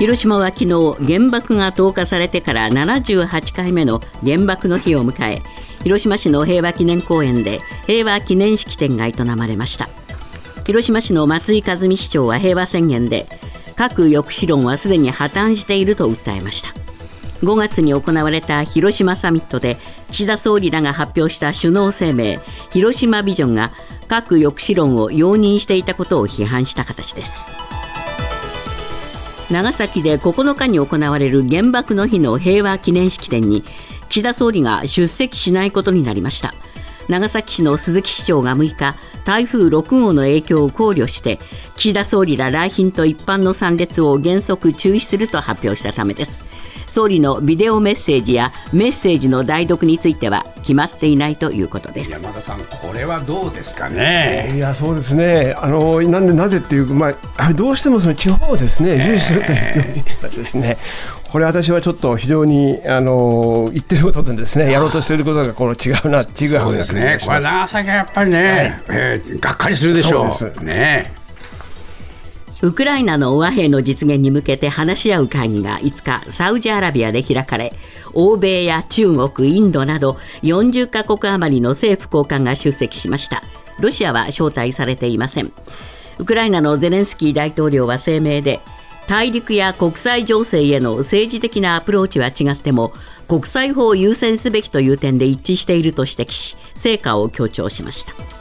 広島は昨日原爆が投下されてから78回目の原爆の日を迎え広島市の平和記念公園で平和記念式典が営まれました。広島市の松井和美市長は平和宣言で核抑止論はすでに破綻していると訴えました。5月に行われた広島サミットで岸田総理らが発表した首脳声明広島ビジョンが核抑止論を容認していたことを批判した形です。長崎で9日に行われる原爆の日の平和記念式典に岸田総理が出席しないことになりました。長崎市の鈴木市長が6日台風6号の影響を考慮して岸田総理ら来賓と一般の参列を原則中止すると発表したためです。総理のビデオメッセージやメッセージの代読については決まっていないということです。山田さん、これはどうですかね？いやそうですね、あのなんでなぜっていう、まあ、どうしてもその地方をですね重視するというですね、これ、私はちょっと非常にあの言ってることとですね、やろうとしていることがこの違うな、違うそうですね、これ、長崎はやっぱりね、はい、えー、がっかりするでしょう。ねウクライナの和平の実現に向けて話し合う会議が5日サウジアラビアで開かれ欧米や中国インドなど40カ国余りの政府高官が出席しました。ロシアは招待されていません。ウクライナのゼレンスキー大統領は声明で大陸や国際情勢への政治的なアプローチは違っても国際法を優先すべきという点で一致していると指摘し成果を強調しました。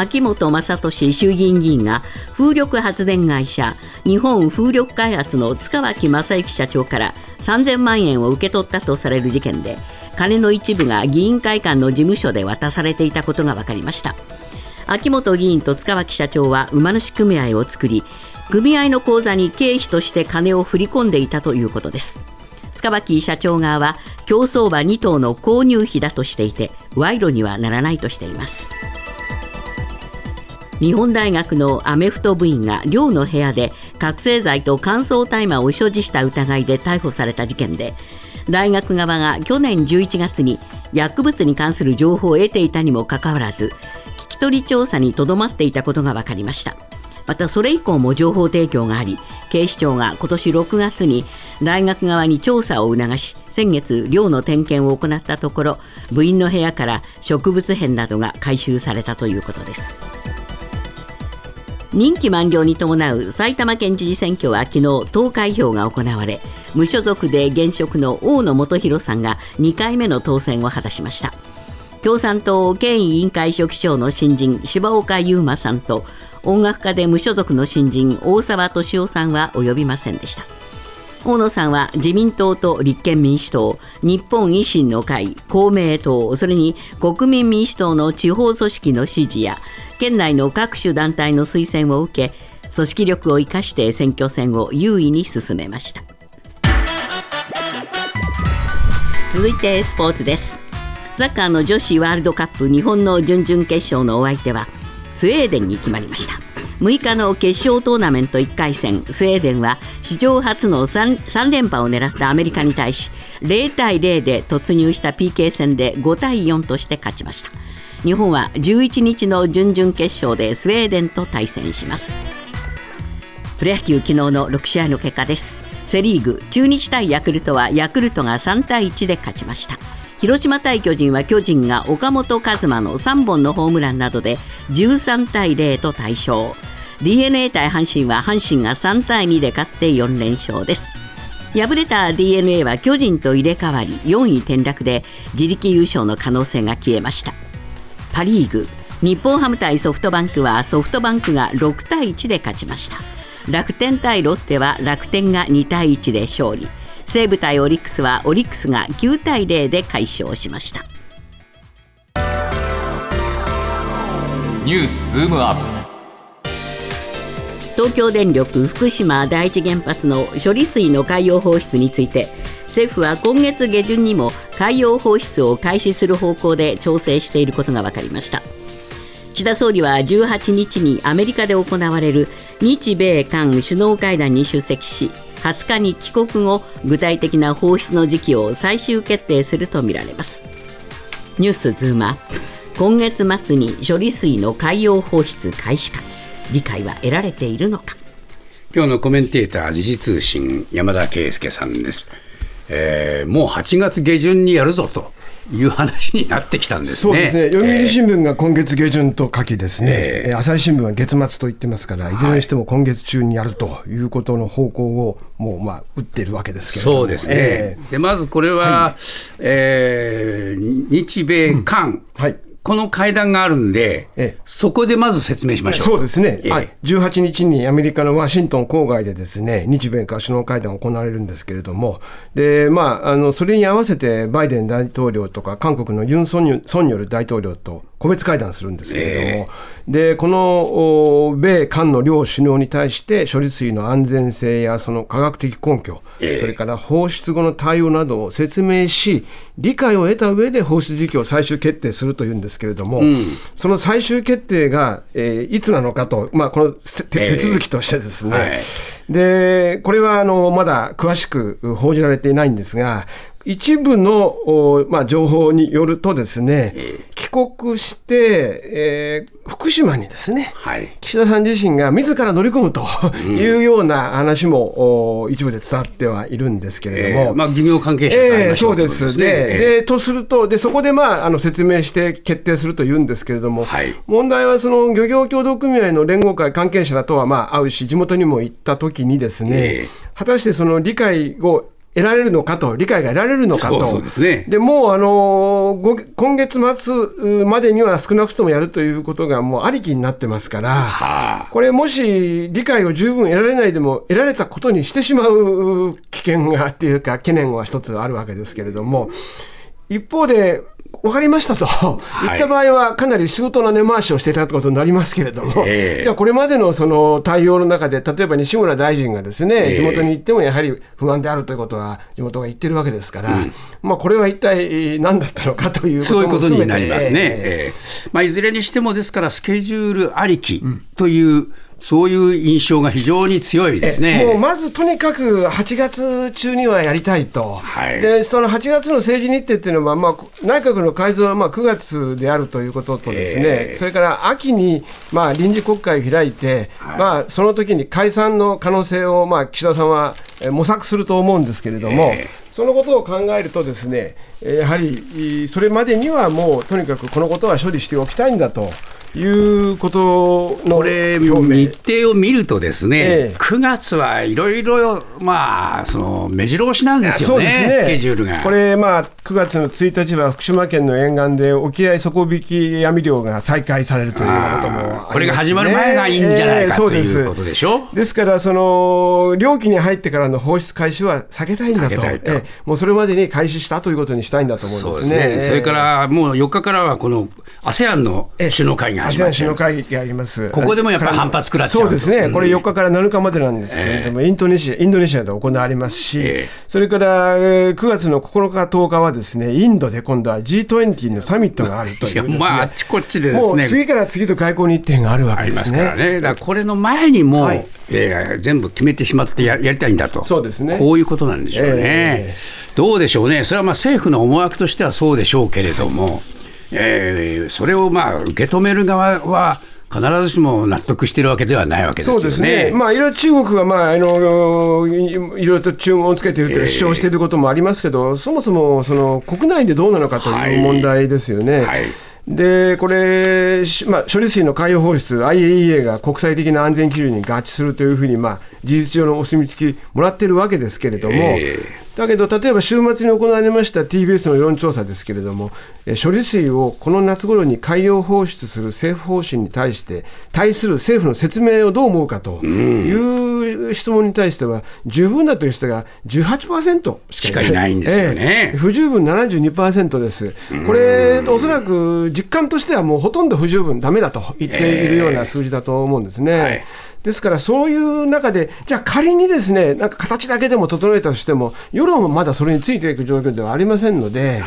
秋本真利衆議院議員が風力発電会社日本風力開発の塚脇正幸社長から3000万円を受け取ったとされる事件で金の一部が議員会館の事務所で渡されていたことが分かりました。秋本議員と塚脇社長は馬主組合を作り組合の口座に経費として金を振り込んでいたということです。塚脇社長側は競走馬2頭の購入費だとしていて賄賂にはならないとしています。日本大学のアメフト部員が寮の部屋で覚醒剤と乾燥大麻を所持した疑いで逮捕された事件で大学側が去年11月に薬物に関する情報を得ていたにもかかわらず聞き取り調査にとどまっていたことが分かりました。またそれ以降も情報提供があり警視庁が今年6月に大学側に調査を促し先月寮の点検を行ったところ部員の部屋から植物片などが回収されたということです。任期満了に伴う埼玉県知事選挙は昨日投開票が行われ無所属で現職の大野元弘さんが2回目の当選を果たしました。共産党県委員会書記長の新人柴岡優馬さんと音楽家で無所属の新人大沢敏夫さんは及びませんでした。大野さんは自民党と立憲民主党日本維新の会公明党それに国民民主党の地方組織の支持や県内の各種団体の推薦を受け組織力を生かして選挙戦を優位に進めました。続いてスポーツです。サッカーの女子ワールドカップ日本の準々決勝のお相手はスウェーデンに決まりました。6日の決勝トーナメント1回戦スウェーデンは史上初の 3, 3連覇を狙ったアメリカに対し0対0で突入した PK 戦で5対4として勝ちました。日本は11日の準々決勝でスウェーデンと対戦します。プロ野球昨日の6試合の結果です。セ・リーグ中日対ヤクルトはヤクルトが3対1で勝ちました。広島対巨人は巨人が岡本和真の3本のホームランなどで13対0と大勝。D n a 対阪神は阪神が3対2で勝って4連勝です。敗れた d n a は巨人と入れ替わり4位転落で自力優勝の可能性が消えました。パ・リーグ日本ハム対ソフトバンクはソフトバンクが6対1で勝ちました。楽天対ロッテは楽天が2対1で勝利。西武対オリックスはオリックスが9対0で快勝しました。ニュースズームアップ。東京電力福島第一原発の処理水の海洋放出について政府は今月下旬にも海洋放出を開始する方向で調整していることが分かりました。岸田総理は18日にアメリカで行われる日米韓首脳会談に出席し20日に帰国後具体的な放出の時期を最終決定するとみられます。ニュースズームアップ。今月末に処理水の海洋放出開始か。理解は得られているのか。今日のコメンテーター、時事通信、山田圭介さんです。えーもう8月下旬にやるぞという話になってきたんですね。そうですね、読えー。売新聞が今月下旬と書きですね、えええー朝日新聞は月末と言ってますから、い。ずれにしても今月中にやるということの方向を、もうまあ打っているわけですけれども、そうですね、えでまずこれは、えー日米韓、はいこの会談があるんで、ええ。そこでまず説明しましょう。そうですね、ええ。はい、18日にアメリカのワシントン郊外でですね日米韓首脳会談が行われるんですけれども、でまあ、あのそれに合わせてバイデン大統領とか、韓国のユン・ソンニョル大統領と個別会談するんですけれども、でこのお米韓の両首脳に対して、処理水の安全性やその科学的根拠、ええ。それから放出後の対応などを説明し、理解を得た上で放出時期を最終決定するというんですけれども、その最終決定が、えーいつなのかと、まあ、このせ手続きとしてですね、はい。でこれはあのまだ詳しく報じられていないんですが、一部の、おまあ、情報によるとですね、帰国して、えー福島にですね、はい。岸田さん自身が自ら乗り込むというような話も、お一部で伝わってはいるんですけれども、えーまあ、漁業関係者とええましょそううで。といことで、ねでとすると、でそこで、まあ、あの説明して決定するというんですけれども、はい。問題はその漁業協同組合の連合会関係者らとはまあ会うし、地元にも行ったときにですね、ええ。果たしてその理解を得られるのかと、理解が得られるのかと、そうですねでもう、あのご今月末うまでには少なくともやるということがもうありきになってますから。はあこれ、もし理解を十分得られないでも、得られたことにしてしまう危険がっていうか、懸念は一つあるわけですけれども、一方で、分かりましたと。言った場合は、かなり仕事の根回しをしていたことになりますけれども、ええ。じゃあ、これまでのその対応の中で、例えば西村大臣がですね、ええ。地元に行ってもやはり不安であるということは、地元が言ってるわけですから、まあ、これは一体何だったのかということそういうことになりますね。まあ、いずれにしても、ですから、スケジュールありきという、そういう印象が非常に強いですね。もうまずとにかく8月中にはやりたいと、はいでその8月の政治日程っていうのは、まあ、内閣の改造はまあ9月であるということと、ですね、ええそれから秋にまあ臨時国会を開いて、はいまあ、その時に解散の可能性をまあ岸田さんはえー模索すると思うんですけれども。ええそのことを考えると、ですねえーやはりそれまでにはもうとにかくこのことは処理しておきたいんだということのこれ、日程を見るとですね、ええ。9月はいろいろ、まあ、その目白押しなんですよね、スケジュールが。これ、まあ、9月の1日は福島県の沿岸で沖合底引き網漁が再開されるということもこれが始まる前がいいんじゃないか、ということでしょ？ですから、その漁期に入ってからの放出開始は避けたいんだと。もうそれまでに開始したということにしたいんだと思うんですすね、えーそれからもう4日からは、この ASEAN の首脳会議が始まっちゃいます。首脳会議があります。ここでもやっぱり反発食らっちゃうそうですね、うん。これ4日から7日までなんですけれども、インドネシアインドネシアで行われますし、ええ。それからえー9月の9日、10日はですねインドで今度は G20 のサミットがあるというね、まあ、あっちこっちでですね、もう次から次と外交日程があるわけでね。からね、だからこれの前にも、はい。えー全部決めてしまってややりたいんだと、そうですね。こういうことなんでしょうね、え。どうでしょうね、それはまあ政府の思惑としてはそうでしょうけれども、えーそれをまあ受け止める側は、必ずしも納得しているわけではないわけですよね。そうですね、まあ、いろいろ中国が、まあ、あのいいろいろと注文をつけているというか主張していることもありますけど、そもそもその国内でどうなのかとはいいう問題ですよね。はいでこれ、しまあ、処理水の海洋放出、IAEA が国際的な安全基準に合致するというふうに、まあ、事実上のお墨付きもらってるわけですけれども、えだけど、例えば週末に行われました TBS の世論調査ですけれども、え処理水をこの夏頃に海洋放出する政府方針に対して、対する政府の説明をどう思うかという質問に対しては、十分だという人が18%しかいない。しかいないんですよね。ええ。不十分72%です。これ、おそらく実感としてはもうほとんど不十分、だめだと言っているような数字だと思うんですね。はい。ですから、そういう中で、じゃあ仮にですね、なんか形だけでも整えたとしても、世論もまだそれについていく状況ではありませんので、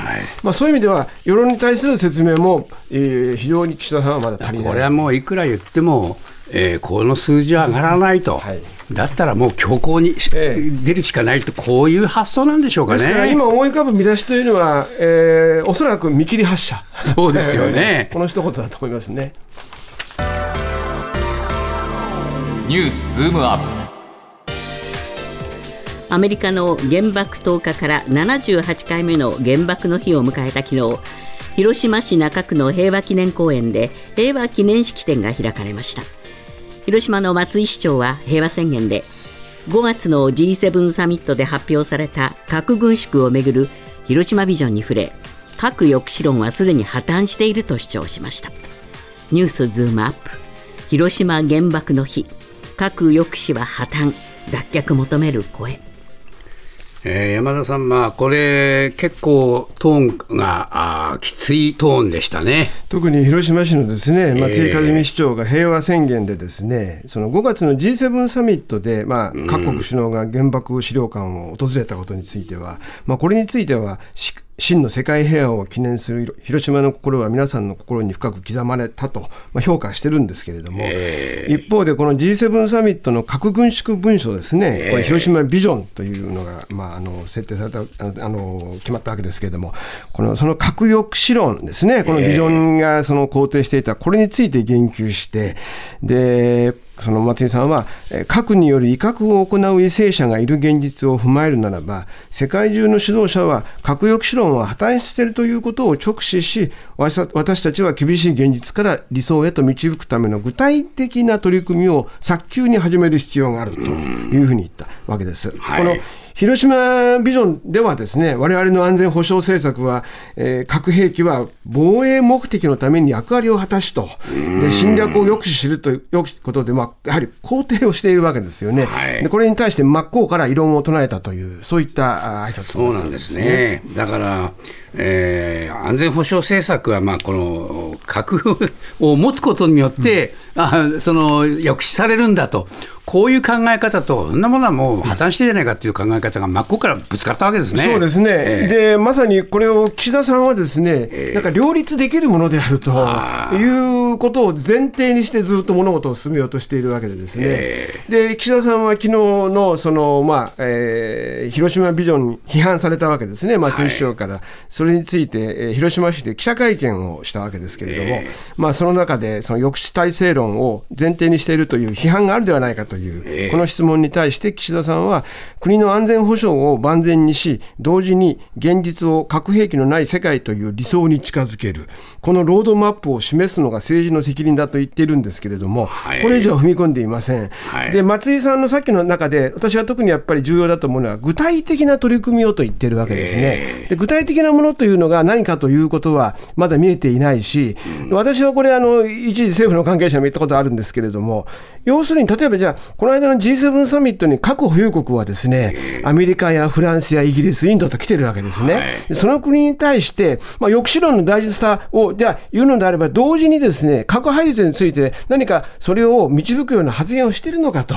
まあ、そういう意味では、世論に対する説明も、えー非常に岸田さんはまだ足りない。これはもういくら言っても、えーこの数字は上がらないと、はいだったらもう強硬にし、ええ出るしかないと、こういう発想なんでしょうかね。ですから今思い浮かぶ見出しというのは、えーおそらく見切り発車。そうですよね この一言だと思いますね。ニュースズームアップアメリカの原爆投下から78回目の原爆の日を迎えた昨日広島市中区の平和記念公園で平和記念式典が開かれました。広島の松井市長は平和宣言で5月の G7 サミットで発表された核軍縮をめぐる広島ビジョンに触れ核抑止論はすでに破綻していると主張しました。ニュースズームアップ。広島原爆の日。核抑止は破綻。脱却求める声。えー、山田さん、まあ、これ、結構トーンがあきついトーンでしたね。特に広島市のですね松井和美市長が平和宣言で、ですね、えー、その5月の G7 サミットで、まあ、各国首脳が原爆資料館を訪れたことについては、まあ、これについては、真の世界平和を記念する広島の心は皆さんの心に深く刻まれたと、まあ、評価してるんですけれども、えー、一方でこの G7 サミットの核軍縮文書ですね、えー、これ広島ビジョンというのが、まあ、あの設定されたあの決まったわけですけれどもこのその核抑止論ですねこのビジョンがその肯定していたこれについて言及してでその松井さんは、核による威嚇を行う為政者がいる現実を踏まえるならば、世界中の指導者は核抑止論は破綻しているということを直視し、私たちは厳しい現実から理想へと導くための具体的な取り組みを早急に始める必要があるというふうに言ったわけです。この広島ビジョンではですね、我々の安全保障政策は、えー、核兵器は防衛目的のために役割を果たしと、で侵略を抑止するということで、まあ、やはり肯定をしているわけですよね、はい、でこれに対して真っ向から異論を唱えたという、そういった挨拶、ね、そうなんですね。だからえー、安全保障政策は、まあ、この核を持つことによって、うん、あその抑止されるんだと、こういう考え方と、そんなものはもう破綻してじゃないかという考え方が真っ向からぶつかったわけですね。そうですね、えー、でまさにこれを岸田さんはですね、えー、なんか両立できるものであるということを前提にしてずっと物事を進めようとしているわけで、ですね、えー、で岸田さんは昨日のその、まあえー、広島ビジョンに批判されたわけですね、松井市長から。はいそれについて、えー、広島市で記者会見をしたわけですけれども、えー、まあ、その中でその抑止体制論を前提にしているという批判があるではないかという、えー、この質問に対して岸田さんは、国の安全保障を万全にし、同時に現実を核兵器のない世界という理想に近づける、このロードマップを示すのが政治の責任だと言っているんですけれども、はい、これ以上踏み込んでいません。はい、で松井さんのさっきの中で、私は特にやっぱり重要だと思うのは、具体的な取り組みをと言っているわけですね。で具体的なものというのが何かということはまだ見えていないし、私はこれあの、一時政府の関係者も言ったことあるんですけれども、要するに例えばじゃあ、この間の G7 サミットに核保有国はですね、アメリカやフランスやイギリス、インドと来てるわけですね。はい、その国に対して、まあ、抑止論の大事さをでは言うのであれば、同時にですね核廃絶について何かそれを導くような発言をしているのかと、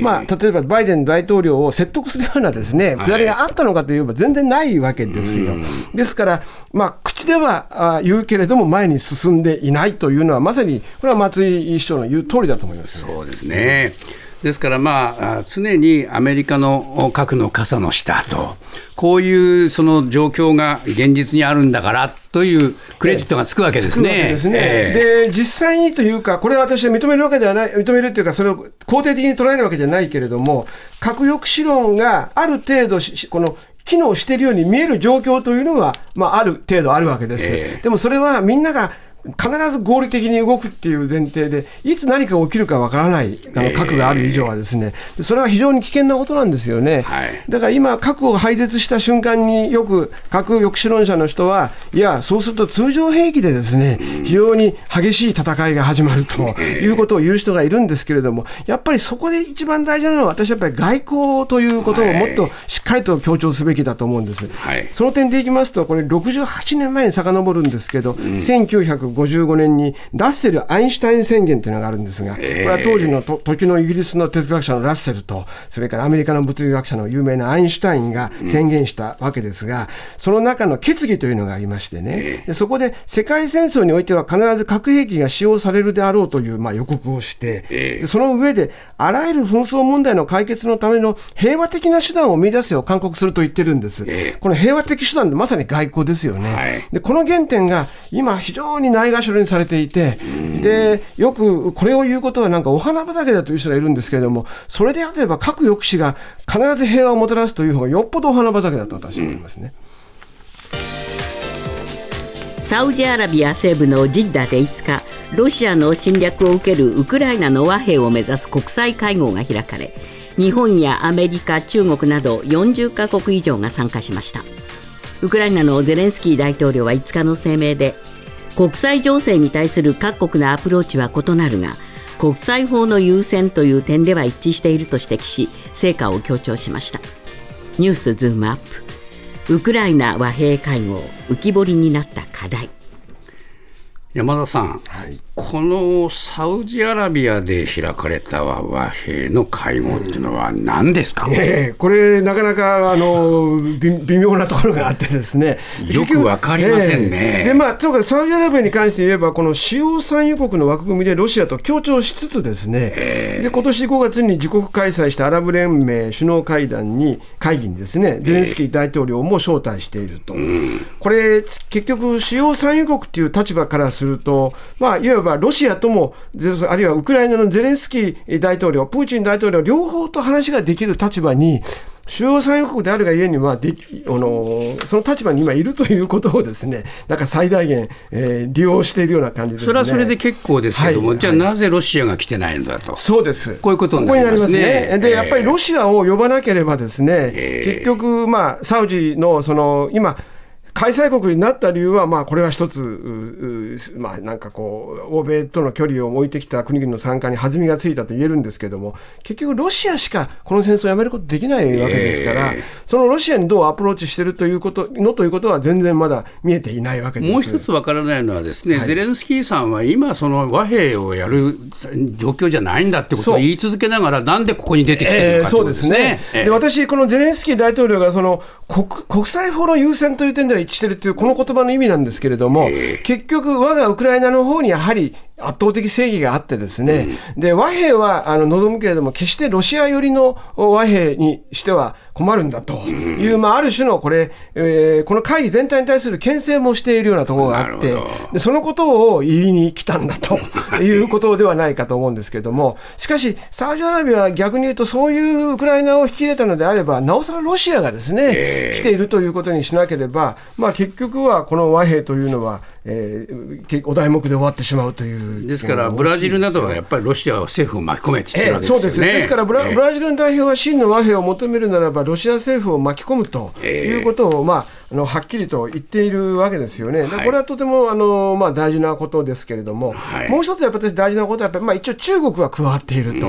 まあ、例えばバイデン大統領を説得するようなですねくだりがあったのかといえば、全然ないわけですよ。ですから、まあ、口では言うけれども、前に進んでいないというのは、まさにこれは松井市長の言う通りだと思います、そうですね。ですから、まあ、常にアメリカの核の傘の下と、こういうその状況が現実にあるんだからというクレジットがつくわけですね。ですね、えー、で実際にというか、これは私は認めるわけではない、認めるというか、それを肯定的に捉えるわけじゃないけれども、核抑止論がある程度、この機能しているように見える状況というのは、まあ、ある程度あるわけです。えー、でもそれはみんなが必ず合理的に動くっていう前提で、いつ何か起きるかわからない、あの核がある以上はですね、それは非常に危険なことなんですよね。はい、だから今、核を廃絶した瞬間によく核抑止論者の人は、いや、そうすると通常兵器でですね、非常に激しい戦いが始まるということを言う人がいるんですけれども、やっぱりそこで一番大事なのは、私はやっぱり外交ということをもっとしっかりと強調すべきだと思うんです。はい、その点でいきますと、これ68年前に遡るんですけど、うん、1950 1955年にラッセル・アインシュタイン宣言というのがあるんですが、これは当時の時のイギリスの哲学者のラッセルと、それからアメリカの物理学者の有名なアインシュタインが宣言したわけですが、その中の決議というのがありましてね、でそこで世界戦争においては必ず核兵器が使用されるであろうというまあ予告をして、でその上で、あらゆる紛争問題の解決のための平和的な手段を見出すよう勧告すると言ってるんです。この平和的手段ってまさに外交ですよね。でこの原点が今非常に内ないがしろにされていて、でよくこれを言うことはなんかお花畑だという人がいるんですけれども、それであれば核抑止が必ず平和をもたらすという方がよっぽどお花畑だと私は思いますね。サウジアラビア西部のジッダで5日ロシアの侵略を受けるウクライナの和平を目指す国際会合が開かれ日本やアメリカ中国など40カ国以上が参加しましたウクライナのゼレンスキー大統領は5日の声明で国際情勢に対する各国のアプローチは異なるが国際法の優先という点では一致していると指摘し成果を強調しました。ニュースズームアップ。ウクライナ和平会合浮き彫りになった課題。山田さん、はい、このサウジアラビアで開かれた和平の会合っていうのは何ですか、えー、これ、なかなかあの微妙なところがあってですね、よくわかりませんね。えー、でまあ、そうかサウジアラビアに関して言えば、この主要産油国の枠組みでロシアと協調しつつですね、えー、で今年5月に自国開催したアラブ連盟首脳会談に会議にですね、ゼレンスキー大統領も招待していると、これ、結局、主要産油国っていう立場からすると、まあ、いわばロシアとも、あるいはウクライナのゼレンスキー大統領、プーチン大統領、両方と話ができる立場に、主要産油国であるがゆえにはであの、その立場に今いるということをですね、なんか最大限、えー、利用しているような感じです、ね、それはそれで結構ですけども、はい、じゃあなぜロシアが来てないんだと。そうです。こういうことになりますね。すねで、やっぱりロシアを呼ばなければですね、えー、結局、まあ、サウジの、その、今、開催国になった理由は、まあ、これは一つ、まあ、なんかこう、欧米との距離を置いてきた国々の参加に弾みがついたと言えるんですけども、結局、ロシアしかこの戦争をやめることできないわけですから、えー、そのロシアにどうアプローチしてるということのということは、全然まだ見えていないわけです。もう一つわからないのはですね、はい、ゼレンスキーさんは今、その和平をやる状況じゃないんだってことを言い続けながら、なんでここに出てきてるのか、そうですね。で私、このゼレンスキー大統領がその国国際法の優先という点では一致しているというこの言葉の意味なんですけれども、結局、我がウクライナの方にやはり圧倒的正義があってですね、うん、で和平はあの望むけれども、決してロシア寄りの和平にしては困るんだと。いう、うん、まあ、ある種のこれ、えー、この会議全体に対する牽制もしているようなところがあって、でそのことを言いに来たんだと いうことではないかと思うんですけれども、しかし、サウジアラビアは逆に言うと、そういうウクライナを引き入れたのであれば、なおさらロシアがですね、えー、来ているということにしなければ、まあ、結局はこの和平というのは、えー、お題目で終わってしまうという。ですから、ブラジルなどはやっぱりロシアは政府を巻き込めって言ってるわけですよね、えー、そうです。ですからブラ、えー、ブラジルの代表は真の和平を求めるならば、ロシア政府を巻き込むということを、まあ、あのはっきりと言っているわけですよね、はい、これはとてもあの、まあ、大事なことですけれども、はい、もう一つやっぱり大事なことはやっぱり、まあ、一応、中国が加わっていると、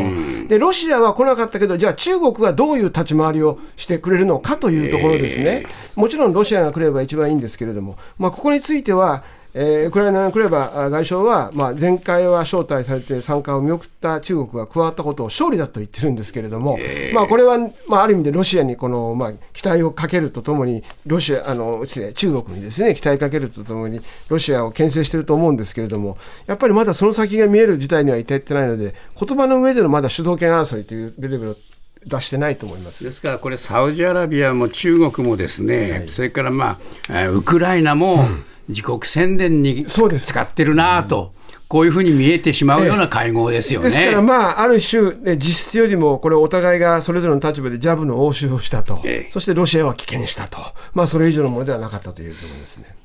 で、ロシアは来なかったけど、じゃあ、中国がどういう立ち回りをしてくれるのかというところですね、もちろんロシアが来れば一番いいんですけれども、まあ、ここについては、えー、ウクライナのクレバ外相は、まあ、前回は招待されて参加を見送った中国が加わったことを勝利だと言ってるんですけれども、えー、まあ、これは、まあ、ある意味でロシアにこの、まあ、期待をかけるとともにロシアあの中国にですね期待かけるとともにロシアを牽制していると思うんですけれどもやっぱりまだその先が見える事態には至ってないので言葉の上でのまだ主導権争いというレベルを出してないと思います。ですからこれサウジアラビアも中国もですね、はい、それからまあウクライナも、うん。自国宣伝に使ってるなと。こういうふうに見えてしまうような会合ですよね。ですから、まあ、ある種、ね、実質よりも、これ、お互いがそれぞれの立場でジャブの応酬をしたと、ええ、そしてロシアは棄権したと、まあ、それ以上のものではなかったというところですね。